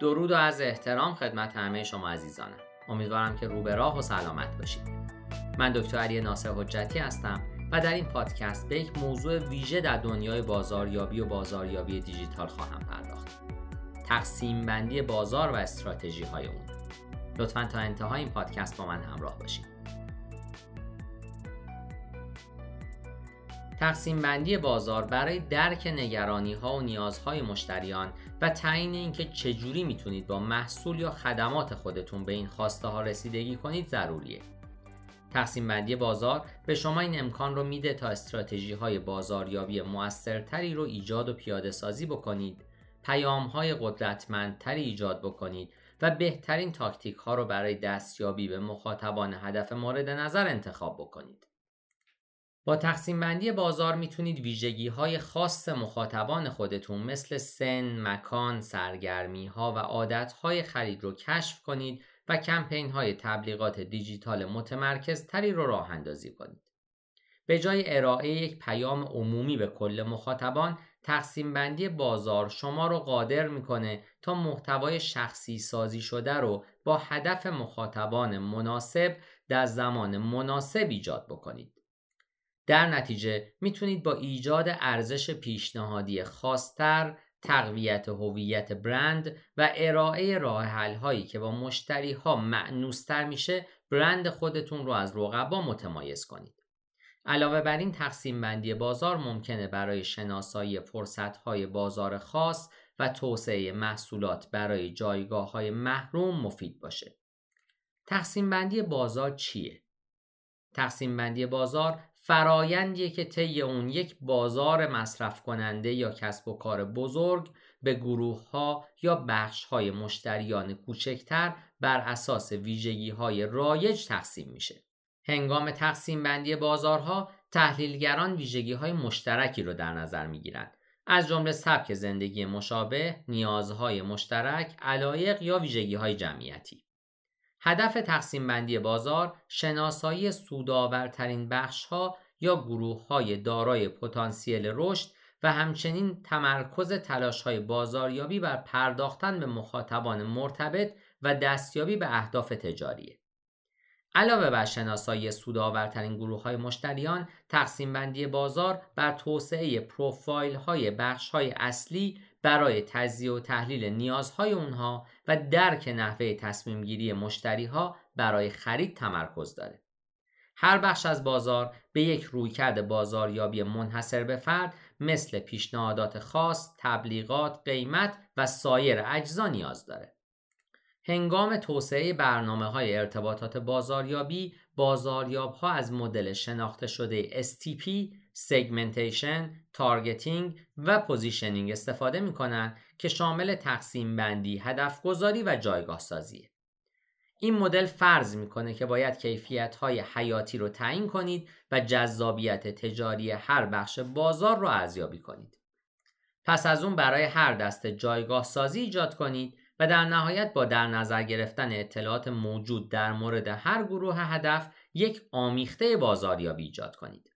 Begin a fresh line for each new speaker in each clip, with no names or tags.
درود و از احترام خدمت همه شما عزیزانم. امیدوارم که رو به راه و سلامت باشید. من دکتر علی ناصر حجتی هستم و در این پادکست به یک موضوع ویژه در دنیای بازاریابی و بازاریابی دیجیتال خواهم پرداخت. تقسیم بندی بازار و استراتژی های اون. لطفا تا انتهای این پادکست با من همراه باشید. تقسیم بندی بازار برای درک نگرانی ها و نیازهای مشتریان و تعیین اینکه چجوری می‌تونید با محصول یا خدمات خودتون به این خواسته ها رسیدگی کنید ضروریه. تقسیم بندی بازار به شما این امکان رو میده تا استراتژی های بازاریابی موثرتری رو ایجاد و پیاده سازی بکنید، پیام های قدرتمندتری ایجاد بکنید و بهترین تاکتیک ها رو برای دستیابی به مخاطبان هدف مورد نظر انتخاب بکنید. با تقسیم بندی بازار می‌تونید ویژگی های خاص مخاطبان خودتون مثل سن، مکان، سرگرمی ها و عادت های خرید رو کشف کنید و کمپین های تبلیغات دیجیتال متمرکز تری رو راه اندازی کنید. به جای ارائه یک پیام عمومی به کل مخاطبان، تقسیم بندی بازار شما رو قادر می‌کنه تا محتوای شخصی سازی شده رو با هدف مخاطبان مناسب در زمان مناسب ایجاد بکنید. در نتیجه می‌تونید با ایجاد ارزش پیشنهادی خاصتر تقویت هویت برند و ارائه راه حل هایی که با مشتری ها معنوستر میشه برند خودتون رو از رقبا متمایز کنید. علاوه بر این تقسیم بندی بازار ممکنه برای شناسایی فرصت های بازار خاص و توسعه محصولات برای جایگاه های محروم مفید باشه. تقسیم بندی بازار چیه؟ تقسیم بندی بازار فرایندیه که طی اون یک بازار مصرف کننده یا کسب و کار بزرگ به گروه ها یا بخش های مشتریان کوچکتر بر اساس ویژگی های رایج تقسیم میشه. هنگام تقسیم بندی بازارها تحلیلگران ویژگی های مشترکی رو در نظر می‌گیرند از جمله سبک زندگی مشابه، نیازهای مشترک، علایق یا ویژگی های جمعیتی. هدف تقسیم بندی بازار شناسایی سودآورترین بخش ها یا گروه های دارای پتانسیل رشد و همچنین تمرکز تلاش های بازاریابی بر پرداختن به مخاطبان مرتبط و دستیابی به اهداف تجاریه. علاوه بر شناسایی سودآورترین گروه های مشتریان، تقسیم بندی بازار بر توسعه پروفایل های بخش های اصلی برای تجزیه و تحلیل نیازهای اونها و درک نحوه تصمیم گیری مشتری ها برای خرید تمرکز داره. هر بخش از بازار به یک رویکرد بازاریابی منحصر به فرد مثل پیشنهادات خاص، تبلیغات، قیمت و سایر اجزا نیاز داره. هنگام توسعه برنامه های ارتباطات بازاریابی، بازاریاب ها از مدل شناخته شده STP segmentation، targeting و positioning استفاده می کنند که شامل تقسیم بندی، هدف گذاری و جایگاه سازیه. این مدل فرض می‌کنه که باید کیفیت های حیاتی رو تعیین کنید و جذابیت تجاری هر بخش بازار رو ارزیابی کنید. پس از اون برای هر دسته جایگاه سازی ایجاد کنید و در نهایت با در نظر گرفتن اطلاعات موجود در مورد هر گروه هدف یک آمیخته بازاریابی ایجاد کنید.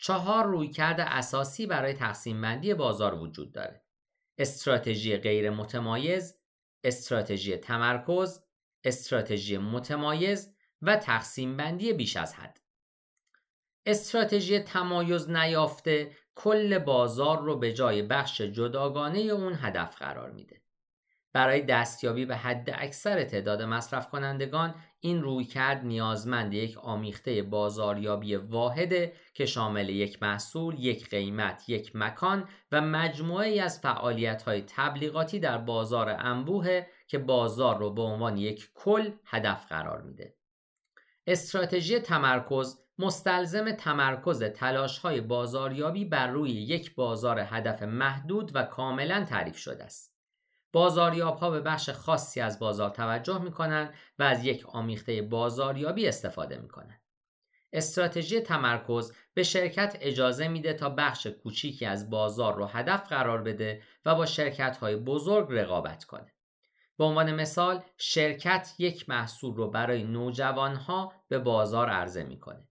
چهار رویکرد اساسی برای تقسیم بندی بازار وجود داره. استراتژی غیر متمایز، استراتژی تمرکز، استراتژی متمایز و تقسیم بندی بیش از حد. استراتژی تمایز نیافته کل بازار رو به جای بخش جداگانه اون هدف قرار میده. برای دستیابی به حد اکثر تعداد مصرف کنندگان این رویکرد نیازمند یک آمیخته بازاریابی واحده که شامل یک محصول، یک قیمت، یک مکان و مجموعه ای از فعالیت های تبلیغاتی در بازار انبوه که بازار رو به عنوان یک کل هدف قرار میده. استراتژی تمرکز مستلزم تمرکز تلاش های بازاریابی بر روی یک بازار هدف محدود و کاملا تعریف شده است. بازاریاب ها به بخش خاصی از بازار توجه می کنند و از یک آمیخته بازاریابی استفاده می کنند. استراتژی تمرکز به شرکت اجازه میده تا بخش کوچیکی از بازار رو هدف قرار بده و با شرکت های بزرگ رقابت کنه. به عنوان مثال شرکت یک محصول رو برای نوجوان ها به بازار عرضه می‌کنه.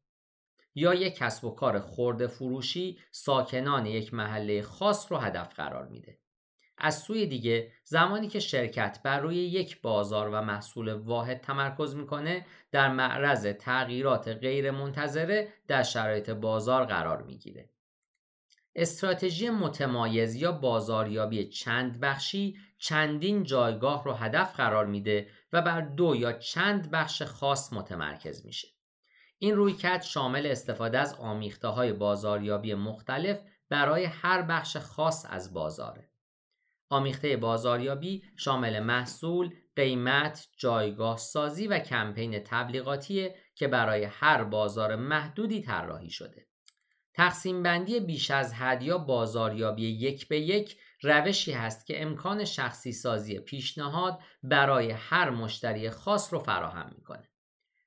یا یک کسب و کار خورده فروشی ساکنان یک محله خاص رو هدف قرار میده. از سوی دیگه زمانی که شرکت بر روی یک بازار و محصول واحد تمرکز می‌کنه در معرض تغییرات غیر منتظره در شرایط بازار قرار می‌گیره. استراتژی متمایز یا بازاریابی چند بخشی چندین جایگاه رو هدف قرار میده و بر دو یا چند بخش خاص متمرکز میشه. این رویکرد شامل استفاده از آمیخته های بازاریابی مختلف برای هر بخش خاص از بازاره. آمیخته بازاریابی شامل محصول، قیمت، جایگاه سازی و کمپین تبلیغاتی که برای هر بازار محدودی طراحی شده. تقسیم بندی بیش از حد یا بازاریابی یک به یک روشی هست که امکان شخصی سازی پیشنهاد برای هر مشتری خاص رو فراهم می‌کنه.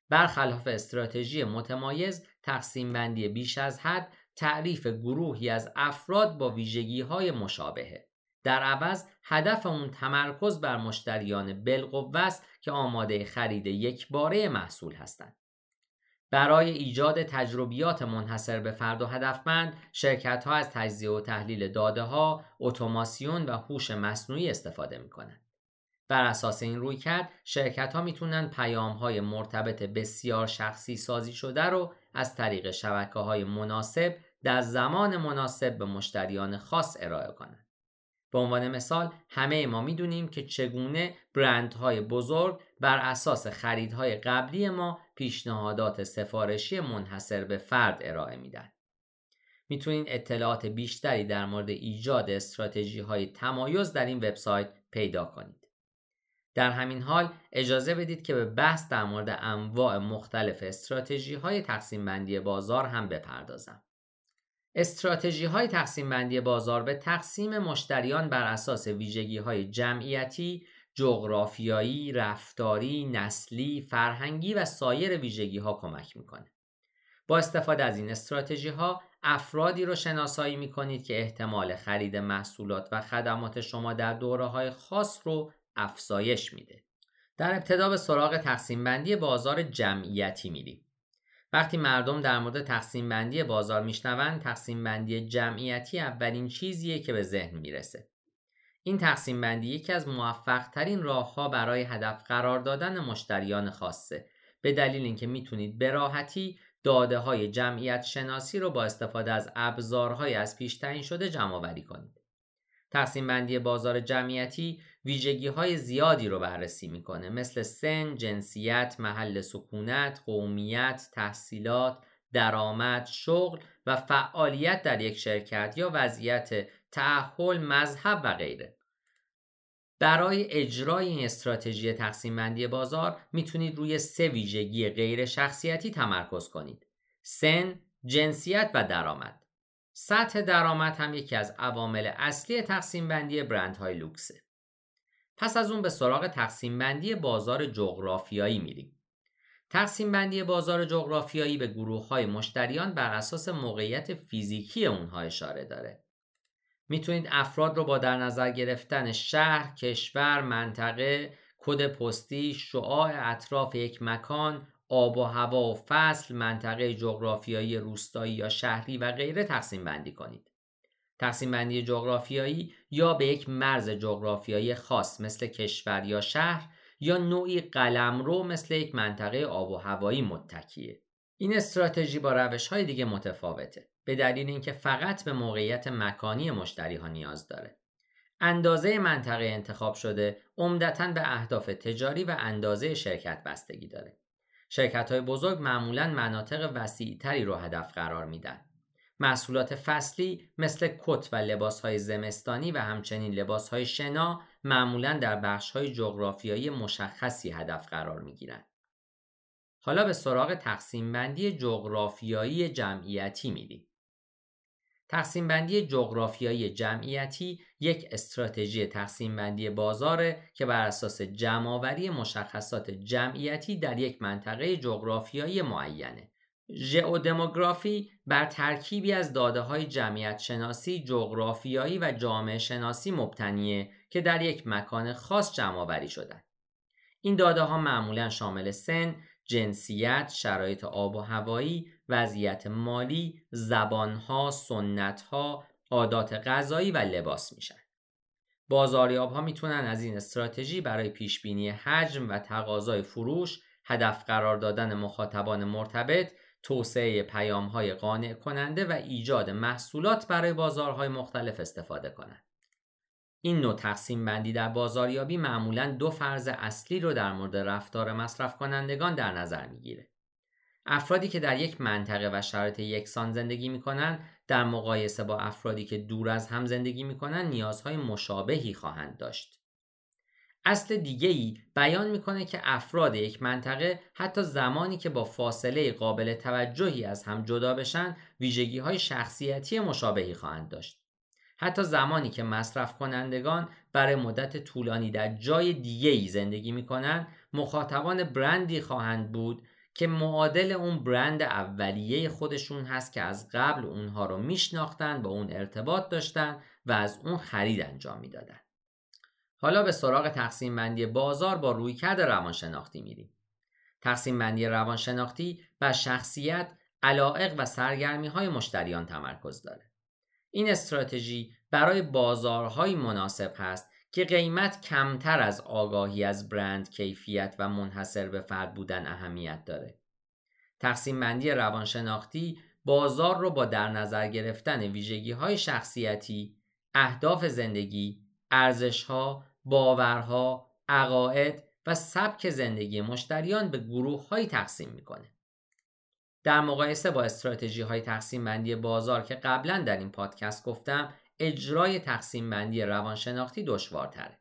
برخلاف استراتژی متمایز تقسیم بندی بیش از حد تعریف گروهی از افراد با ویژگی های مشابهه. در عوض هدف اون تمرکز بر مشتریان بالقوه است که آماده خرید یک باره محصول هستند. برای ایجاد تجربیات منحصر به فرد و هدفمند شرکت ها از تجزیه و تحلیل داده ها، اتوماسیون و هوش مصنوعی استفاده می کنند. بر اساس این روی کرد شرکت ها می‌تونن پیام های مرتبط بسیار شخصی سازی شده رو از طریق شبکه های مناسب در زمان مناسب به مشتریان خاص ارائه کنند. به عنوان مثال همه ما می‌دونیم که چگونه برندهای بزرگ بر اساس خریدهای قبلی ما پیشنهادات سفارشی منحصر به فرد ارائه میدن. می‌تونید اطلاعات بیشتری در مورد ایجاد استراتژی های تمایز در این وبسایت پیدا کنید. در همین حال اجازه بدید که به بحث در مورد انواع مختلف استراتژی های تقسیم بندی بازار هم بپردازم. استراتژی های تقسیم بندی بازار به تقسیم مشتریان بر اساس ویژگی های جمعیتی، جغرافیایی، رفتاری، نسلی، فرهنگی و سایر ویژگی ها کمک می‌کنه. با استفاده از این استراتژی ها افرادی رو شناسایی می کنید که احتمال خرید محصولات و خدمات شما در دوره های خاص رو افزایش میده. در ابتدا به سراغ تقسیم بندی بازار جمعیتی میریم. وقتی مردم در مورد تقسیم بندی بازار میشنوند تقسیم بندی جمعیتی اولین چیزیه که به ذهن می‌رسه. این تقسیم بندی یکی از موفق ترین راه ها برای هدف قرار دادن مشتریان خاصه. به دلیل اینکه می‌تونید به راحتی داده های جمعیت شناسی رو با استفاده از ابزارهای از پیش تعیین شده جمع آوری کنید. تقسیم بندی بازار جمعیتی ویژگی های زیادی رو بررسی می‌کنه مثل سن، جنسیت، محل سکونت، قومیت، تحصیلات، درآمد، شغل و فعالیت در یک شرکت یا وضعیت تعهل، مذهب و غیره. برای اجرای این استراتژی تقسیم بندی بازار می‌تونید روی سه ویژگی غیر شخصیتی تمرکز کنید. سن، جنسیت و درآمد. سطح درآمد هم یکی از عوامل اصلی تقسیم بندی برندهای لوکسه. پس از اون به سراغ تقسیم بندی بازار جغرافیایی میریم. تقسیم بندی بازار جغرافیایی به گروه های مشتریان بر اساس موقعیت فیزیکی اونها اشاره داره. می‌تونید افراد رو با در نظر گرفتن شهر، کشور، منطقه، کد پستی، شعاع اطراف یک مکان، آب و هوا و فصل، منطقه جغرافیایی روستایی یا شهری و غیره تقسیم بندی کنید. تقسیم بندی جغرافیایی یا به یک مرز جغرافیایی خاص مثل کشور یا شهر یا نوعی قلمرو مثل یک منطقه آب و هوایی متکیه. این استراتژی با روش های دیگه متفاوته به دلیل اینکه فقط به موقعیت مکانی مشتری ها نیاز داره. اندازه منطقه انتخاب شده عمدتا به اهداف تجاری و اندازه شرکت بستگی داره. شرکت های بزرگ معمولا مناطق وسیعتری رو هدف قرار میدن. محصولات فصلی مثل کت و لباس های زمستانی و همچنین لباس های شنا معمولا در بخش های جغرافیایی مشخصی هدف قرار می گیرند. حالا به سراغ تقسیم بندی جغرافیایی جمعیتی میریم. تقسیم بندی جغرافیایی جمعیتی یک استراتژی تقسیم بندی بازاره که بر اساس جمعآوری مشخصات جمعیتی در یک منطقه جغرافیایی معینه. ژئودموگرافی بر ترکیبی از داده های جمعیت شناسی، جغرافیایی و جامعه شناسی مبتنیه که در یک مکان خاص جمع آوری شدن. این داده ها معمولا شامل سن، جنسیت، شرایط آب و هوایی، وضعیت مالی، زبانها، سنتها، عادات غذایی و لباس میشن. بازاریاب ها می‌تونن از این استراتژی برای پیش بینی حجم و تقاضای فروش، هدف قرار دادن مخاطبان مرتبط، توسعه پیام های قانع کننده و ایجاد محصولات برای بازارهای مختلف استفاده کنند. این نوع تقسیم بندی در بازاریابی معمولا دو فرض اصلی رو در مورد رفتار مصرف کنندگان در نظر می‌گیره. افرادی که در یک منطقه و شرایط یکسان زندگی می‌کنن در مقایسه با افرادی که دور از هم زندگی می‌کنن نیازهای مشابهی خواهند داشت. اصل دیگه ای بیان می‌کنه که افراد یک منطقه حتی زمانی که با فاصله قابل توجهی از هم جدا بشن ویژگی های شخصیتی مشابهی خواهند داشت. حتی زمانی که مصرف کنندگان برای مدت طولانی در جای دیگه ای زندگی می‌کنن مخاطبان برندی خواهند بود که معادل اون برند اولیه خودشون هست که از قبل اونها رو میشناختن با اون ارتباط داشتن و از اون خرید انجام می‌دادن. حالا به سراغ تقسیم بندی بازار با رویکرد روانشناختی میریم. تقسیم بندی روانشناختی بر شخصیت، علائق و سرگرمی های مشتریان تمرکز داره. این استراتژی برای بازارهای مناسب هست که قیمت کمتر از آگاهی از برند کیفیت و منحصر به فرد بودن اهمیت داره. تقسیم بندی روانشناختی بازار رو با در نظر گرفتن ویژگی های شخصیتی، اهداف زندگی، ارزش ها، باورها، عقاید و سبک زندگی مشتریان به گروه های تقسیم می‌کنه. در مقایسه با استراتژی های تقسیم بندی بازار که قبلا در این پادکست گفتم اجرای تقسیم بندی روانشناختی دشوارتره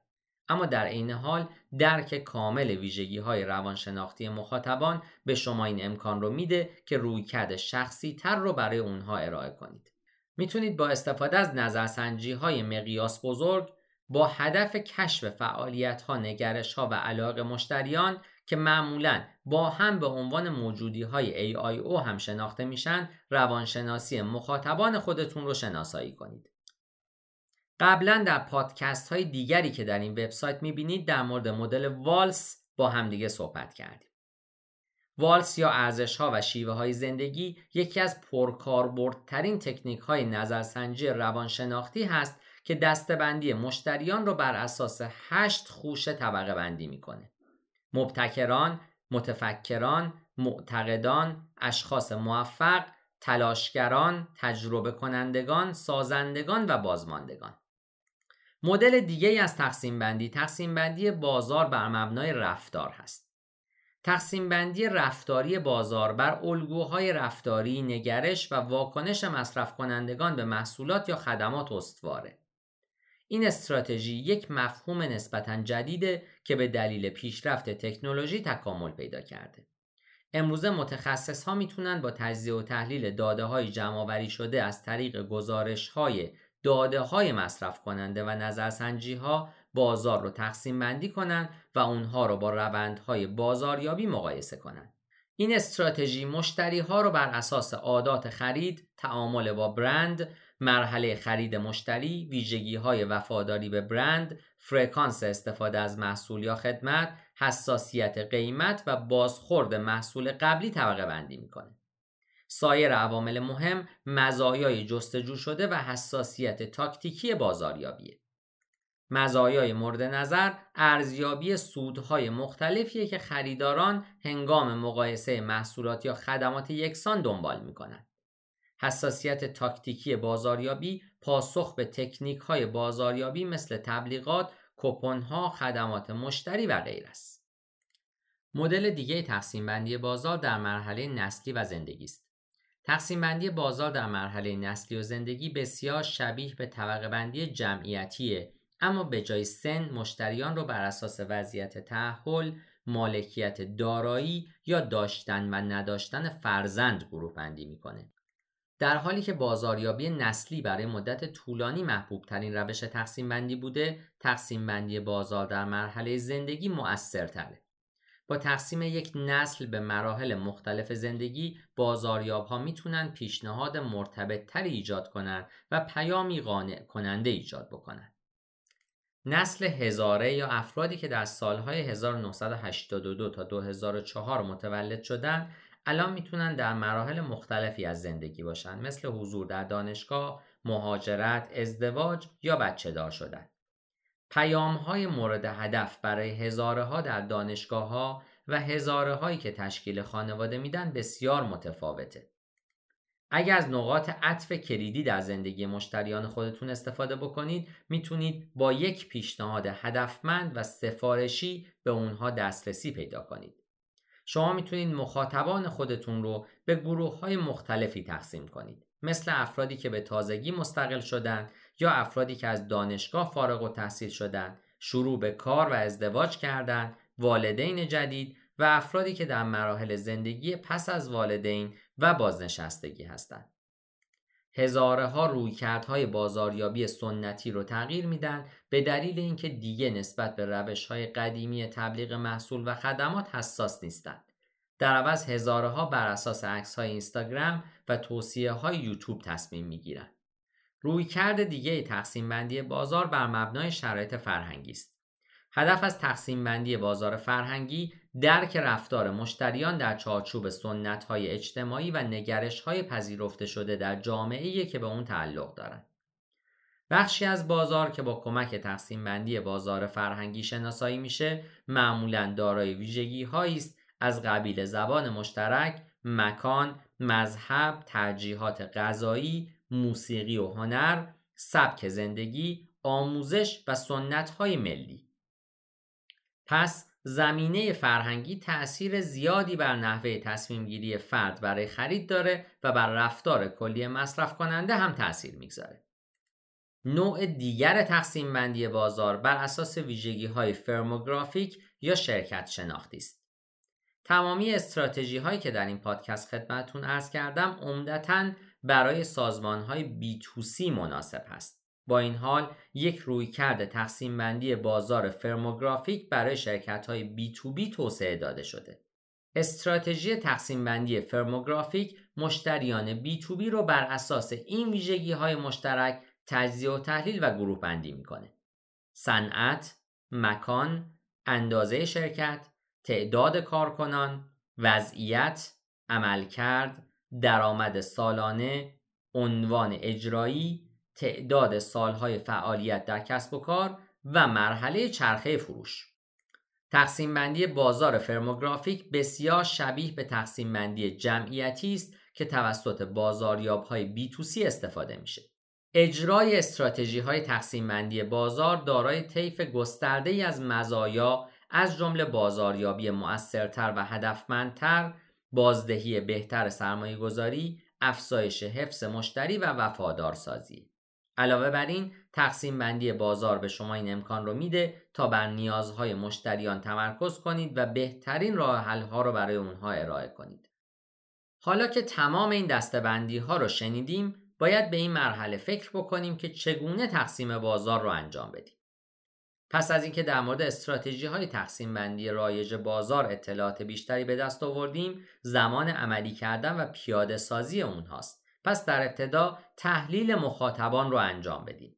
اما در عین حال درک کامل ویژگی های روانشناختی مخاطبان به شما این امکان رو میده که رویکرد شخصی تر رو برای اونها ارائه کنید می‌تونید با استفاده از نظرسنجی های مقیاس بزرگ با هدف کشف فعالیت ها، نگرش ها و علاقه مشتریان که معمولا با هم به عنوان موجودی های AIO هم شناخته میشن روانشناسی مخاطبان خودتون رو شناسایی کنید. قبلا در پادکست های دیگری که در این وبسایت می‌بینید در مورد مدل والس با همدیگه صحبت کردیم. والس یا ارزش ها و شیوه های زندگی یکی از پرکاربردترین تکنیک های نظرسنجی روانشناختی هست که دستبندی مشتریان را بر اساس هشت خوشه طبقه بندی می‌کنه. مبتکران، متفکران، معتقدان، اشخاص موفق، تلاشگران، تجربه کنندگان، سازندگان و بازماندگان. مدل دیگه از تقسیم بندی تقسیم بندی بازار بر مبنای رفتار هست. تقسیم بندی رفتاری بازار بر الگوهای رفتاری، نگرش و واکنش مصرف کنندگان به محصولات یا خدمات استواره. این استراتژی یک مفهوم نسبتا جدیده که به دلیل پیشرفت تکنولوژی تکامل پیدا کرده. امروزه متخصص ها می‌تونن با تجزیه و تحلیل داده های جمع شده از طریق گزارش های داده های مصرف کننده و نظرسنجی ها بازار رو تقسیم بندی کنند و اونها رو با روندهای بازاریابی مقایسه کنند. این استراتژی مشتری ها رو بر اساس عادات خرید، تعامل با برند، مرحله خرید مشتری، ویژگی های وفاداری به برند، فرکانس استفاده از محصول یا خدمت، حساسیت قیمت و بازخورد محصول قبلی طبقه بندی می‌کنه. سایر عوامل مهم مزایای جستجو شده و حساسیت تاکتیکی بازاریابیه. مزایای مورد نظر ارزیابی سودهای مختلفیه که خریداران هنگام مقایسه محصولات یا خدمات یکسان دنبال می‌کنند. حساسیت تاکتیکی بازاریابی پاسخ به تکنیک های بازاریابی مثل تبلیغات، کوپن ها، خدمات مشتری و غیر است. مدل دیگه تقسیم بندی بازار در مرحله نسلی و زندگی است. تقسیم بندی بازار در مرحله نسلی و زندگی بسیار شبیه به طبقه بندی جمعیتیه اما به جای سن مشتریان رو بر اساس وضعیت تحول، مالکیت دارایی یا داشتن و نداشتن فرزند گروه بندی می‌کنه. در حالی که بازاریابی نسلی برای مدت طولانی محبوب ترین روش تقسیم بندی بوده، تقسیم بندی بازار در مرحله زندگی مؤثرتره. با تقسیم یک نسل به مراحل مختلف زندگی بازاریاب ها می‌تونن پیشنهاد مرتبط تری ایجاد کنند و پیامی قانع کننده ایجاد بکنند. نسل هزاره یا افرادی که در سالهای 1982 تا 2004 متولد شدند الان می‌تونن در مراحل مختلفی از زندگی باشن مثل حضور در دانشگاه، مهاجرت، ازدواج یا بچه دار شدن. پیام های مورد هدف برای هزاره ها در دانشگاه ها و هزاره هایی که تشکیل خانواده میدن بسیار متفاوته. اگر از نقاط عطف کلیدی در زندگی مشتریان خودتون استفاده بکنید می‌تونید با یک پیشنهاد هدفمند و سفارشی به اونها دسترسی پیدا کنید. شما می‌تونید مخاطبان خودتون رو به گروه های مختلفی تقسیم کنید. مثل افرادی که به تازگی مستقل شدن یا افرادی که از دانشگاه فارغ و تحصیل شدن، شروع به کار و ازدواج کردند، والدین جدید و افرادی که در مراحل زندگی پس از والدین و بازنشستگی هستند. هزاره ها رویکردهای بازاریابی سنتی رو تغییر میدن به دلیل اینکه دیگه نسبت به روش های قدیمی تبلیغ محصول و خدمات حساس نیستند. در عوض هزاره ها بر اساس عکس های اینستاگرام و توصیه های یوتیوب تصمیم می‌گیرن. رویکرد دیگه تقسیم بندی بازار بر مبنای شرایط فرهنگی است. هدف از تقسیم بندی بازار فرهنگی درک رفتار مشتریان در چارچوب سنت های اجتماعی و نگرش های پذیرفته شده در جامعه که به اون تعلق دارند. بخشی از بازار که با کمک تقسیم بندی بازار فرهنگی شناسایی میشه معمولا دارای ویژگی است از قبیل زبان مشترک، مکان، مذهب، ترجیحات غذایی، موسیقی و هنر، سبک زندگی، آموزش و سنت های ملی. پس زمینه فرهنگی تأثیر زیادی بر نحوه تصمیم گیری فرد برای خرید داره و بر رفتار کلی مصرف کننده هم تأثیر می‌گذاره. نوع دیگر تقسیم بندی بازار بر اساس ویژگی های فرموگرافیک یا شرکت شناختی است. تمامی استراتژی هایی که در این پادکست خدمتون ارز کردم عمدتا برای سازمان های B2C مناسب هست. با این حال یک رویکرد تقسیم بندی بازار فرموگرافیک برای شرکت های B2B توسعه داده شده. استراتژی تقسیم بندی فرموگرافیک مشتریان B2B رو بر اساس این ویژگی های مشترک تجزیه و تحلیل و گروه بندی می‌کنه. صنعت، مکان، اندازه شرکت، تعداد کارکنان، وضعیت، عملکرد، درآمد سالانه، عنوان اجرایی، تعداد سالهای فعالیت در کسب و کار و مرحله چرخه فروش تقسیم بندی بازار فرموگرافیک بسیار شبیه به تقسیم بندی جمعیتی است که توسط بازاریاب های B2C استفاده میشه. اجرای استراتژی های تقسیم بندی بازار دارای طیف گسترده ای از مزایا از جمله بازاریابی مؤثرتر و هدفمندتر، بازدهی بهتر سرمایه گذاری، افزایش حفظ مشتری و وفادارسازی. علاوه بر این تقسیم بندی بازار به شما این امکان رو میده تا بر نیازهای مشتریان تمرکز کنید و بهترین راه حل ها رو برای اونها ارائه کنید. حالا که تمام این دستبندی ها رو شنیدیم باید به این مرحله فکر بکنیم که چگونه تقسیم بازار رو انجام بدیم. پس از اینکه در مورد استراتژی های تقسیم بندی رایج بازار اطلاعات بیشتری به دست آوردیم زمان عملی کردن و پیاده سازی اونهاست. پس در ابتدا تحلیل مخاطبان رو انجام بدید.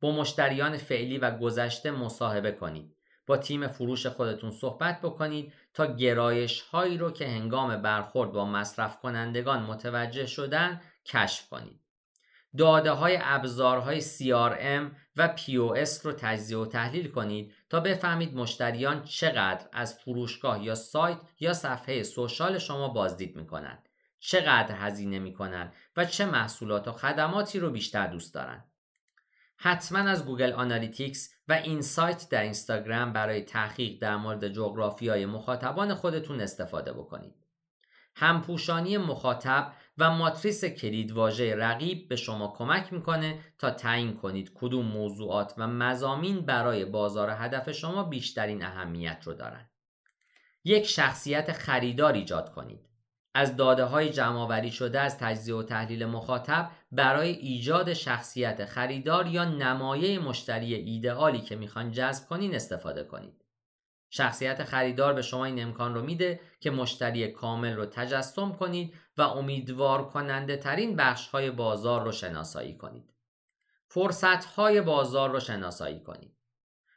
با مشتریان فعلی و گذشته مصاحبه کنید. با تیم فروش خودتون صحبت بکنید تا گرایش هایی رو که هنگام برخورد با مصرف کنندگان متوجه شدن کشف کنید. داده های ابزارهای CRM و POS رو تجزیه و تحلیل کنید تا بفهمید مشتریان چقدر از فروشگاه یا سایت یا صفحه سوشال شما بازدید می‌کنند. چقدر هزینه می‌کنن و چه محصولات و خدماتی رو بیشتر دوست دارن حتما از Google Analytics و insight در اینستاگرام برای تحقیق در مورد جغرافیای مخاطبان خودتون استفاده بکنید همپوشانی مخاطب و ماتریس کلیدواژه رقیب به شما کمک می‌کنه تا تعیین کنید کدوم موضوعات و مضامین برای بازار هدف شما بیشترین اهمیت رو دارن. یک شخصیت خریدار ایجاد کنید. از داده های جمعآوری شده از تجزیه و تحلیل مخاطب برای ایجاد شخصیت خریدار یا نمایه مشتری ایدئالی که می‌خوان جذب کنین استفاده کنید. شخصیت خریدار به شما این امکان رو میده که مشتری کامل رو تجسم کنید و امیدوار کننده ترین بخش های بازار رو شناسایی کنید. فرصت های بازار رو شناسایی کنید.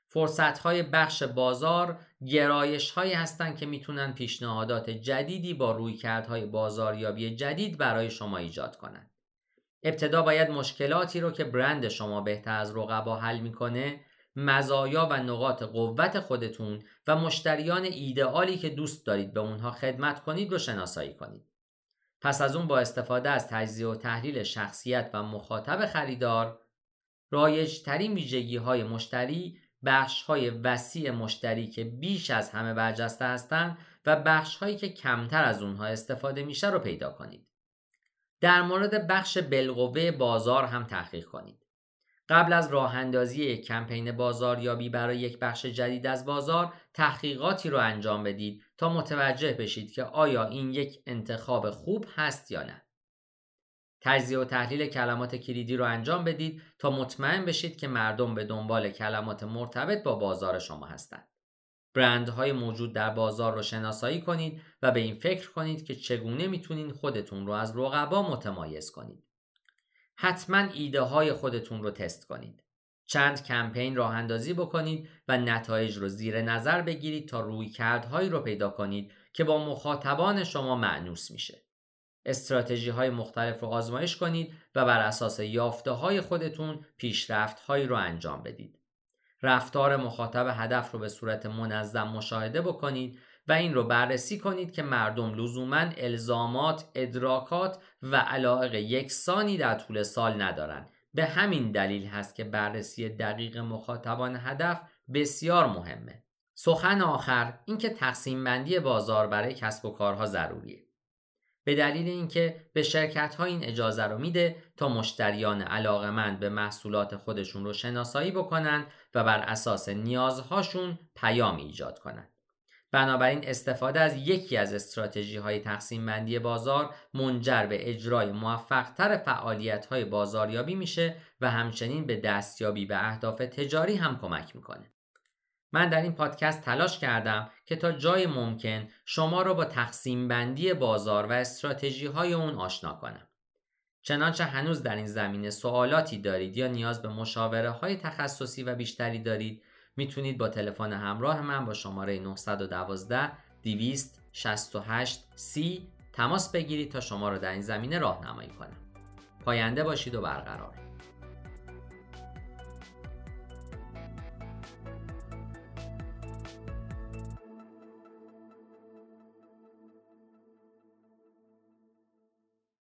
فرصت های بخش بازار گرایش هایی هستند که می‌تونن پیشنهادات جدیدی با رویکردهای بازاریابی جدید برای شما ایجاد کنند. ابتدا باید مشکلاتی رو که برند شما بهتر از رقبا حل می‌کنه مزایا و نقاط قوت خودتون و مشتریان ایدئالی که دوست دارید به اونها خدمت کنید رو شناسایی کنید. پس از اون با استفاده از تجزیه و تحلیل شخصیت و مخاطب خریدار رایج ترین ویژگی های مشتری بخش های وسیع مشتری که بیش از همه برجسته هستند و بخش هایی که کمتر از اونها استفاده میشه رو پیدا کنید. در مورد بخش بالقوه بازار هم تحقیق کنید. قبل از راه اندازی یک کمپین بازاریابی برای یک بخش جدید از بازار تحقیقاتی رو انجام بدید تا متوجه بشید که آیا این یک انتخاب خوب هست یا نه. تجزیه و تحلیل کلمات کلیدی رو انجام بدید تا مطمئن بشید که مردم به دنبال کلمات مرتبط با بازار شما هستند. برندهای موجود در بازار رو شناسایی کنید و به این فکر کنید که چگونه می‌تونید خودتون رو از رقبا متمایز کنید. حتما ایده های خودتون رو تست کنید. چند کمپین راه اندازی بکنید و نتایج رو زیر نظر بگیرید تا روی کردهایی رو پیدا کنید که با مخاطبان شما معنوس میشه. استراتژی های مختلف رو آزمایش کنید و بر اساس یافته های خودتون پیشرفت هایی رو انجام بدید. رفتار مخاطب هدف رو به صورت منظم مشاهده بکنید و این رو بررسی کنید که مردم لزوما الزامات، ادراکات و علاقه یکسانی در طول سال ندارند. به همین دلیل هست که بررسی دقیق مخاطبان هدف بسیار مهمه. سخن آخر اینکه تقسیم بندی بازار برای کسب و کارها ضروریه. به دلیل اینکه به شرکت ها این اجازه رو میده تا مشتریان علاقمند به محصولات خودشون رو شناسایی بکنن و بر اساس نیازهاشون پیام ایجاد کنند. بنابراین استفاده از یکی از استراتژی های تقسیم بندی بازار منجر به اجرای موفقتر فعالیت های بازاریابی میشه و همچنین به دستیابی به اهداف تجاری هم کمک می‌کنه. من در این پادکست تلاش کردم که تا جای ممکن شما را با تقسیم بندی بازار و استراتژی های اون آشنا کنم. چنانچه هنوز در این زمینه سوالاتی دارید یا نیاز به مشاوره های تخصصی و بیشتری دارید می‌تونید با تلفن همراه من با شماره 912 268 سی تماس بگیرید تا شما را در این زمینه راهنمایی کنم. پاینده باشید و برقرار.